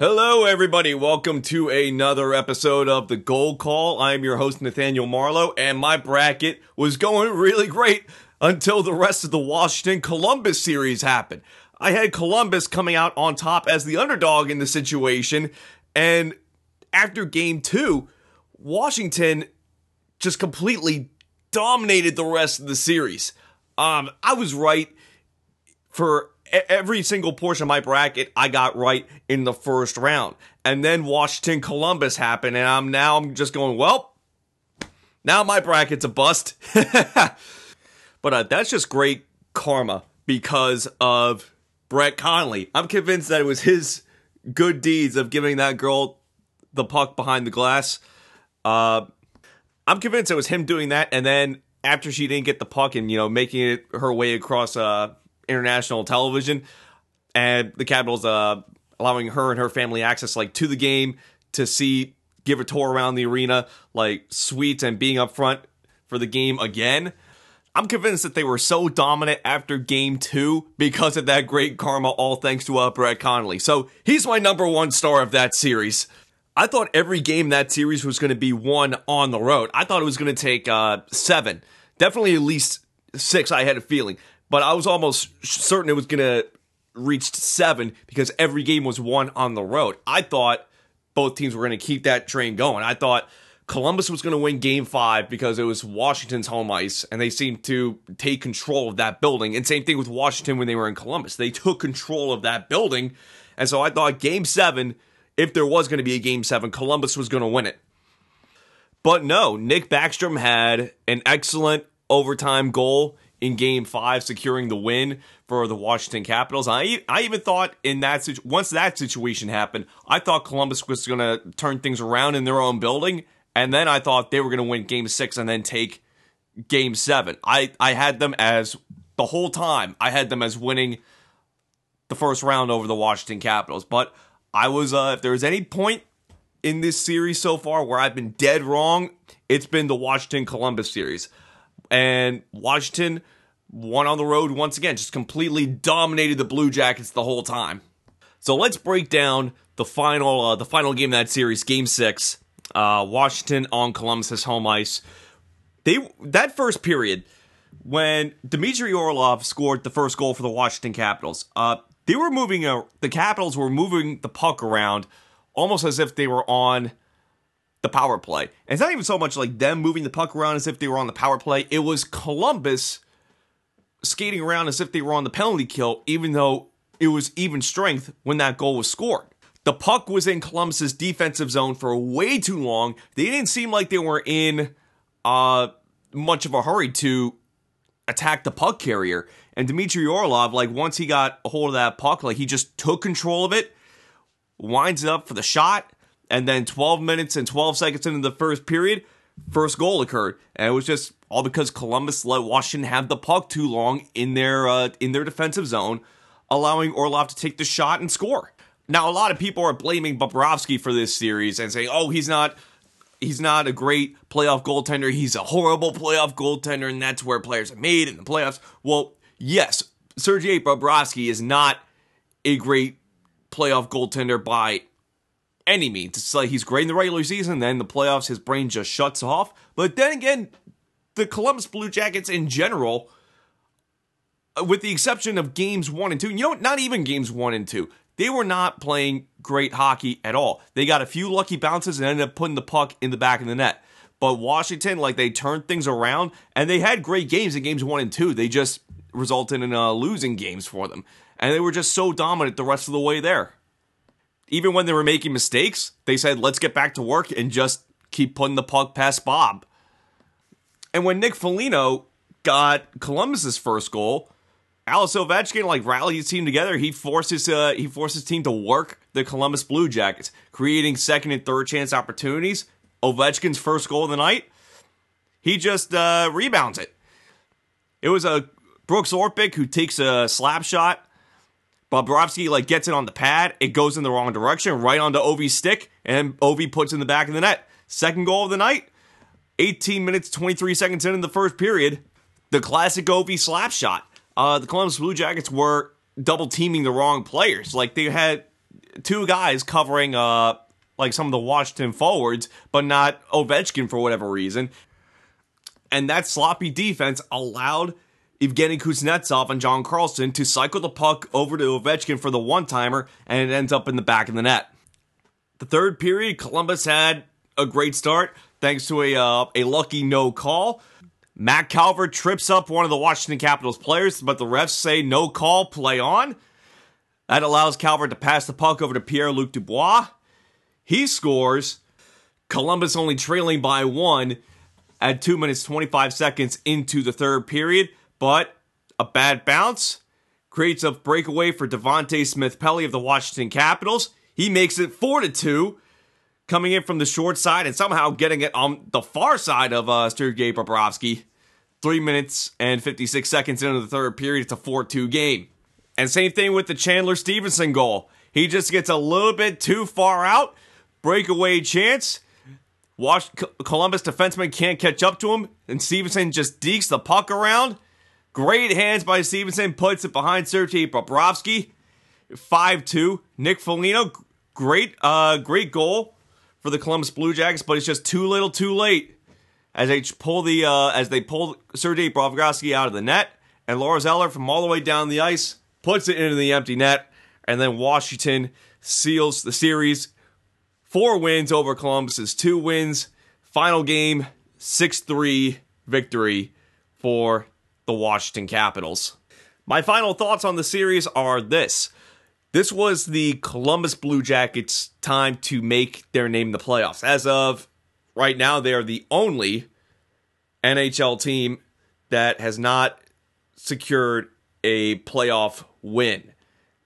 Hello, everybody. Welcome to another episode of the Goal Call. I'm your host, Nathaniel Marlowe, and my bracket was going really great until the rest of the Washington Columbus series happened. I had Columbus coming out on top as the underdog in the situation, and after game two, Washington just completely dominated the rest of the series. Um, I was right for every single portion of my bracket I got right in the first round. And then Washington Columbus happened and I'm now I'm just going, well, now my bracket's a bust. but uh, that's just great karma because of Brett Connolly. I'm convinced that it was his good deeds of giving that girl the puck behind the glass. Uh, I'm convinced it was him doing that, and then after she didn't get the puck and you know making it her way across uh, international television, and the Capitals uh, allowing her and her family access like to the game to see, give a tour around the arena, like suites and being up front for the game again. I'm convinced that they were so dominant after game two because of that great karma, all thanks to uh, Brett Connolly. So he's my number one star of that series. I thought every game that series was going to be won on the road. I thought it was going to take uh, seven, definitely at least six. I had a feeling but I was almost certain it was going to reach seven because every game was won on the road. I thought both teams were going to keep that train going. I thought Columbus was going to win game five because it was Washington's home ice and they seemed to take control of that building. And same thing with Washington when they were in Columbus. They took control of that building. And so I thought game seven, if there was going to be a game seven, Columbus was going to win it. But no, Nick Backstrom had an excellent overtime goal in game five, securing the win for the Washington Capitals. I, I even thought in that once that situation happened, I thought Columbus was going to turn things around in their own building. And then I thought they were going to win game six and then take game seven. I, I had them as the whole time, I had them as winning the first round over the Washington Capitals. But I was, uh, if there was any point in this series so far where I've been dead wrong, it's been the Washington Columbus series and Washington won on the road once again, just completely dominated the Blue Jackets the whole time. So let's break down the final uh, the final game of that series, Game Six. Uh, Washington on Columbus's home ice. They that first period when Dmitry Orlov scored the first goal for the Washington Capitals. Uh, they were moving a, the Capitals were moving the puck around almost as if they were on the power play. And it's not even so much like them moving the puck around as if they were on the power play. It was Columbus skating around as if they were on the penalty kill, even though it was even strength when that goal was scored. The puck was in Columbus's defensive zone for way too long. They didn't seem like they were in uh, much of a hurry to attack the puck carrier. And Dmitry Orlov, like once he got a hold of that puck, like he just took control of it, winds it up for the shot, and then 12 minutes and 12 seconds into the first period, first goal occurred, and it was just all because Columbus let Washington have the puck too long in their uh, in their defensive zone, allowing Orlov to take the shot and score. Now, a lot of people are blaming Bobrovsky for this series and saying, "Oh, he's not." He's not a great playoff goaltender. He's a horrible playoff goaltender, and that's where players are made in the playoffs. Well, yes, Sergei Bobrovsky is not a great playoff goaltender by any means. It's like he's great in the regular season, then the playoffs, his brain just shuts off. But then again, the Columbus Blue Jackets in general, uh, with the exception of games one and two, you know, not even games one and two, they were not playing great hockey at all. They got a few lucky bounces and ended up putting the puck in the back of the net. But Washington, like they turned things around and they had great games in games one and two. They just resulted in uh, losing games for them. And they were just so dominant the rest of the way there even when they were making mistakes, they said, let's get back to work and just keep putting the puck past Bob. And when Nick Foligno got Columbus's first goal, Alex Ovechkin like rallied his team together. He forces uh, he forced his team to work the Columbus Blue Jackets, creating second and third chance opportunities. Ovechkin's first goal of the night, he just uh, rebounds it. It was a Brooks Orpik who takes a slap shot Bobrovsky like gets it on the pad, it goes in the wrong direction, right onto Ovi's stick, and Ovi puts in the back of the net. Second goal of the night, 18 minutes 23 seconds in, in the first period, the classic Ovi slap shot. Uh, the Columbus Blue Jackets were double teaming the wrong players. Like they had two guys covering uh like some of the Washington forwards, but not Ovechkin for whatever reason. And that sloppy defense allowed Evgeny Kuznetsov and John Carlson to cycle the puck over to Ovechkin for the one timer, and it ends up in the back of the net. The third period, Columbus had a great start thanks to a uh, a lucky no call. Matt Calvert trips up one of the Washington Capitals players, but the refs say no call, play on. That allows Calvert to pass the puck over to Pierre Luc Dubois. He scores. Columbus only trailing by one at 2 minutes 25 seconds into the third period, but a bad bounce creates a breakaway for Devante Smith Pelly of the Washington Capitals. He makes it 4 to 2, coming in from the short side and somehow getting it on the far side of uh, Sergei Bobrovsky. Three minutes and 56 seconds into the third period, it's a 4 2 game. And same thing with the Chandler Stephenson goal. He just gets a little bit too far out breakaway chance. Wash, Columbus defenseman can't catch up to him, and Stephenson just dekes the puck around. Great hands by Stephenson, puts it behind Sergei Bobrovsky. 5-2. Nick Foligno, great, uh, great goal for the Columbus Blue Jackets, but it's just too little, too late. As they pull the, uh, as they pull Sergei Bobrovsky out of the net, and Lars Eller from all the way down the ice puts it into the empty net, and then Washington seals the series Four wins over Columbus's two wins. Final game, 6 3 victory for the Washington Capitals. My final thoughts on the series are this. This was the Columbus Blue Jackets' time to make their name in the playoffs. As of right now, they are the only NHL team that has not secured a playoff win.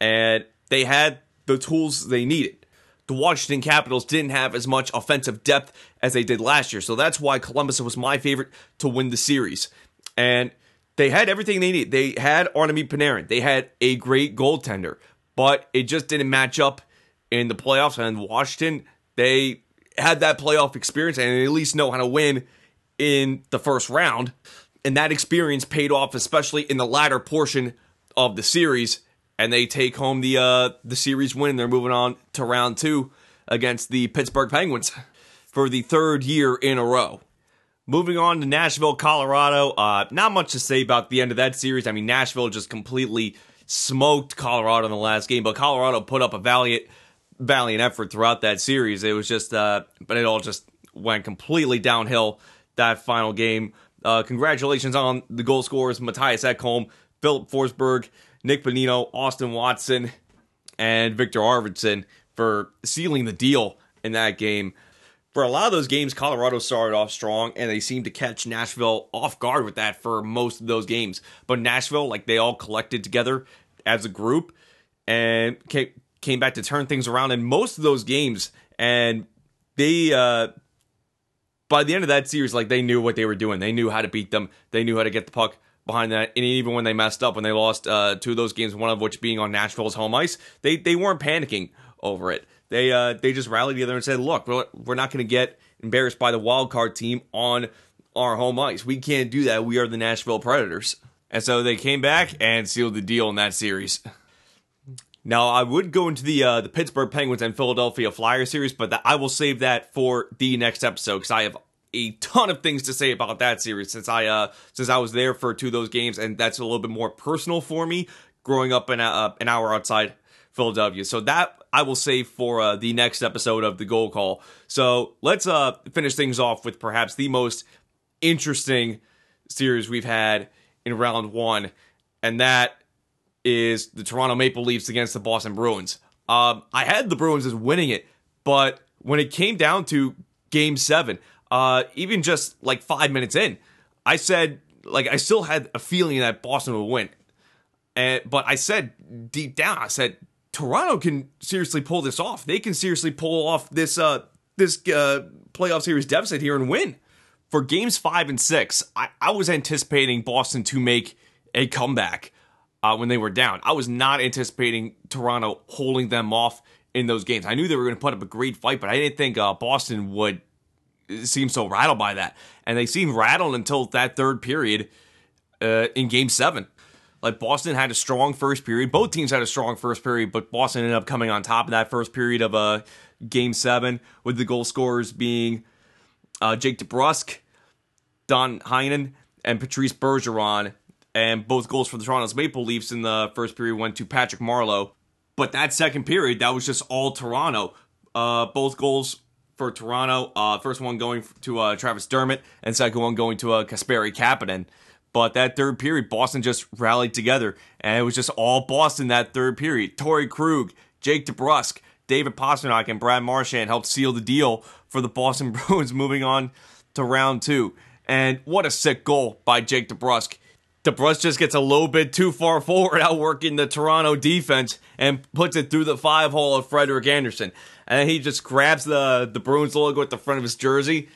And they had the tools they needed the Washington Capitals didn't have as much offensive depth as they did last year. So that's why Columbus was my favorite to win the series. And they had everything they needed. They had Artemi Panarin. They had a great goaltender, but it just didn't match up in the playoffs. And Washington, they had that playoff experience and at least know how to win in the first round. And that experience paid off, especially in the latter portion of the series and they take home the uh, the series win. They're moving on to round two against the Pittsburgh Penguins for the third year in a row. Moving on to Nashville, Colorado. Uh, not much to say about the end of that series. I mean, Nashville just completely smoked Colorado in the last game, but Colorado put up a valiant, valiant effort throughout that series. It was just, uh, but it all just went completely downhill that final game. Uh, congratulations on the goal scorers, Mattias Ekholm, Filip Forsberg, Nick Bonino, Austin Watson, and Viktor Arvidsson for sealing the deal in that game. For a lot of those games, Colorado started off strong, and they seemed to catch Nashville off guard with that for most of those games. But Nashville, like they all collected together as a group and came back to turn things around in most of those games. And they, uh, by the end of that series, like they knew what they were doing. They knew how to beat them. They knew how to get the puck behind that. And even when they messed up, when they lost uh, two of those games, one of which being on Nashville's home ice, they they weren't panicking over it. They uh, they just rallied together and said, "Look, we're, we're not going to get embarrassed by the wild card team on our home ice. We can't do that. We are the Nashville Predators." And so they came back and sealed the deal in that series. Now I would go into the uh, the Pittsburgh Penguins and Philadelphia Flyers series, but I will save that for the next episode because I have a ton of things to say about that series since I uh since I was there for two of those games, and that's a little bit more personal for me growing up in uh, an hour outside Philadelphia. So that I will save for uh, the next episode of the Goal Call. So let's uh finish things off with perhaps the most interesting series we've had in round one, and that is the Toronto Maple Leafs against the Boston Bruins. Um, I had the Bruins as winning it, but when it came down to Game Seven, uh, even just like five minutes in, I said like I still had a feeling that Boston would win, and but I said deep down, I said Toronto can seriously pull this off. They can seriously pull off this uh this uh playoff series deficit here and win. For games five and six, I, I was anticipating Boston to make a comeback uh, when they were down. I was not anticipating Toronto holding them off in those games. I knew they were going to put up a great fight, but I didn't think uh, Boston would seem so rattled by that. And they seemed rattled until that third period uh, in game seven. Like Boston had a strong first period. Both teams had a strong first period, but Boston ended up coming on top of that first period of a uh, game seven, with the goal scorers being uh, Jake DeBrusk, Don Heinen, and Patrice Bergeron. And both goals for the Toronto's Maple Leafs in the first period went to Patrick Marleau. But that second period, that was just all Toronto. Uh, both goals for Toronto. Uh, first one going to uh, Travis Dermott, and second one going to uh, Kasperi Kapanen. But that third period, Boston just rallied together, and it was just all Boston that third period. Torey Krug, Jake DeBrusk, David Pastrnak, and Brad Marchand helped seal the deal for the Boston Bruins moving on to round two. And what a sick goal by Jake DeBrusk. DeBrusk just gets a little bit too far forward, outworking the Toronto defense, and puts it through the five hole of Frederik Andersen. And he just grabs the, the Bruins logo at the front of his jersey,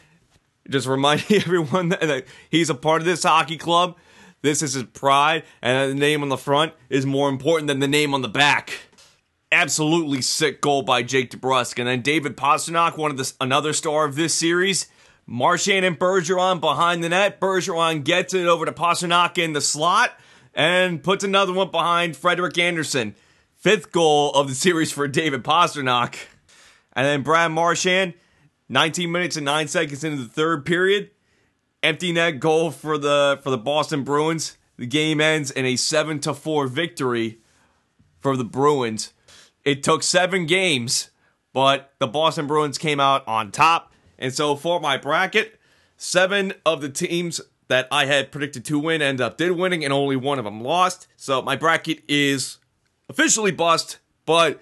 just reminding everyone that, he's a part of this hockey club. This is his pride, and the name on the front is more important than the name on the back. Absolutely sick goal by Jake DeBrusk. And then David Pastrnak, one of the another star of this series, Marchand and Bergeron behind the net. Bergeron gets it over to Pastrnak in the slot and puts another one behind Frederik Andersen. Fifth goal of the series for David Pastrnak. And then Brad Marchand, 19 minutes and 9 seconds into the third period. Empty net goal for the for the Boston Bruins. The game ends in a 7 to 4 victory for the Bruins. It took 7 games, but the Boston Bruins came out on top. And so for my bracket, seven of the teams that I had predicted to win ended up did winning, and only one of them lost. So my bracket is officially bust, but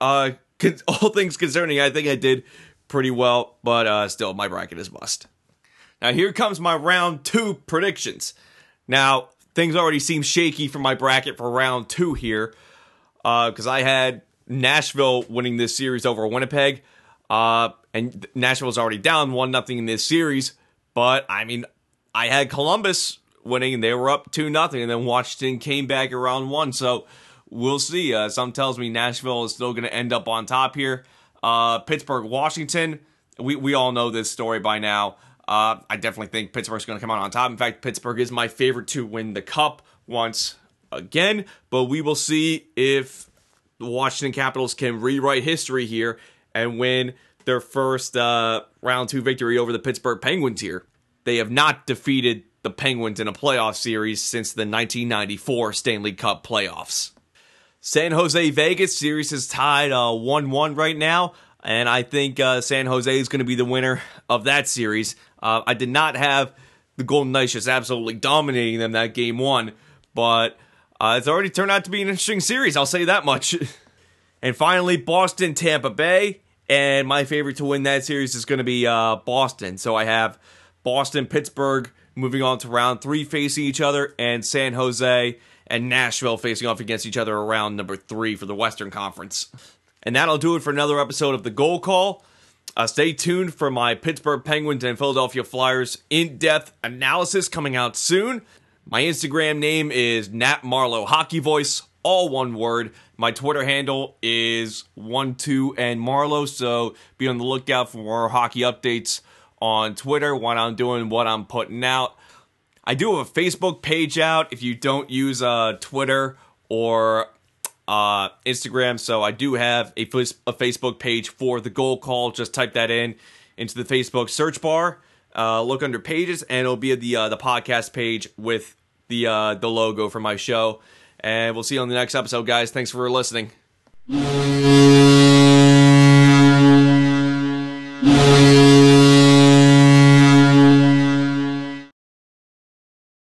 uh, all things concerning, I think I did pretty well, but uh, still, my bracket is bust. Now here comes my round two predictions. Now things already seem shaky for my bracket for round two here, because uh, I had Nashville winning this series over Winnipeg. Uh, and Nashville's already down one nothing in this series. But I mean, I had Columbus winning, and they were up two nothing, and then Washington came back around one. So we'll see. Uh, some tells me Nashville is still going to end up on top here. Uh, Pittsburgh, Washington. We we all know this story by now. Uh, I definitely think Pittsburgh's going to come out on top. In fact, Pittsburgh is my favorite to win the cup once again. But we will see if the Washington Capitals can rewrite history here and win their first uh, round two victory over the Pittsburgh Penguins here. They have not defeated the Penguins in a playoff series since the 1994 Stanley Cup playoffs. San Jose Vegas series is tied 1 uh, 1 right now, and I think uh, San Jose is going to be the winner of that series. Uh, I did not have the Golden Knights just absolutely dominating them that game one, but uh, it's already turned out to be an interesting series, I'll say that much. and finally, Boston Tampa Bay. And my favorite to win that series is going to be uh, Boston. So I have Boston, Pittsburgh moving on to round three facing each other, and San Jose and Nashville facing off against each other around number three for the Western Conference. And that'll do it for another episode of the Goal Call. Uh, stay tuned for my Pittsburgh Penguins and Philadelphia Flyers in depth analysis coming out soon. My Instagram name is Nat Marlowe Hockey Voice, all one word. My Twitter handle is one two and Marlowe, so be on the lookout for more hockey updates on Twitter. What I'm doing, what I'm putting out. I do have a Facebook page out if you don't use uh, Twitter or uh, Instagram. So I do have a, Facebook page for the goal call. Just type that in into the Facebook search bar. Uh, look under pages, and it'll be the uh, the podcast page with the uh, the logo for my show. And we'll see you on the next episode, guys. Thanks for listening.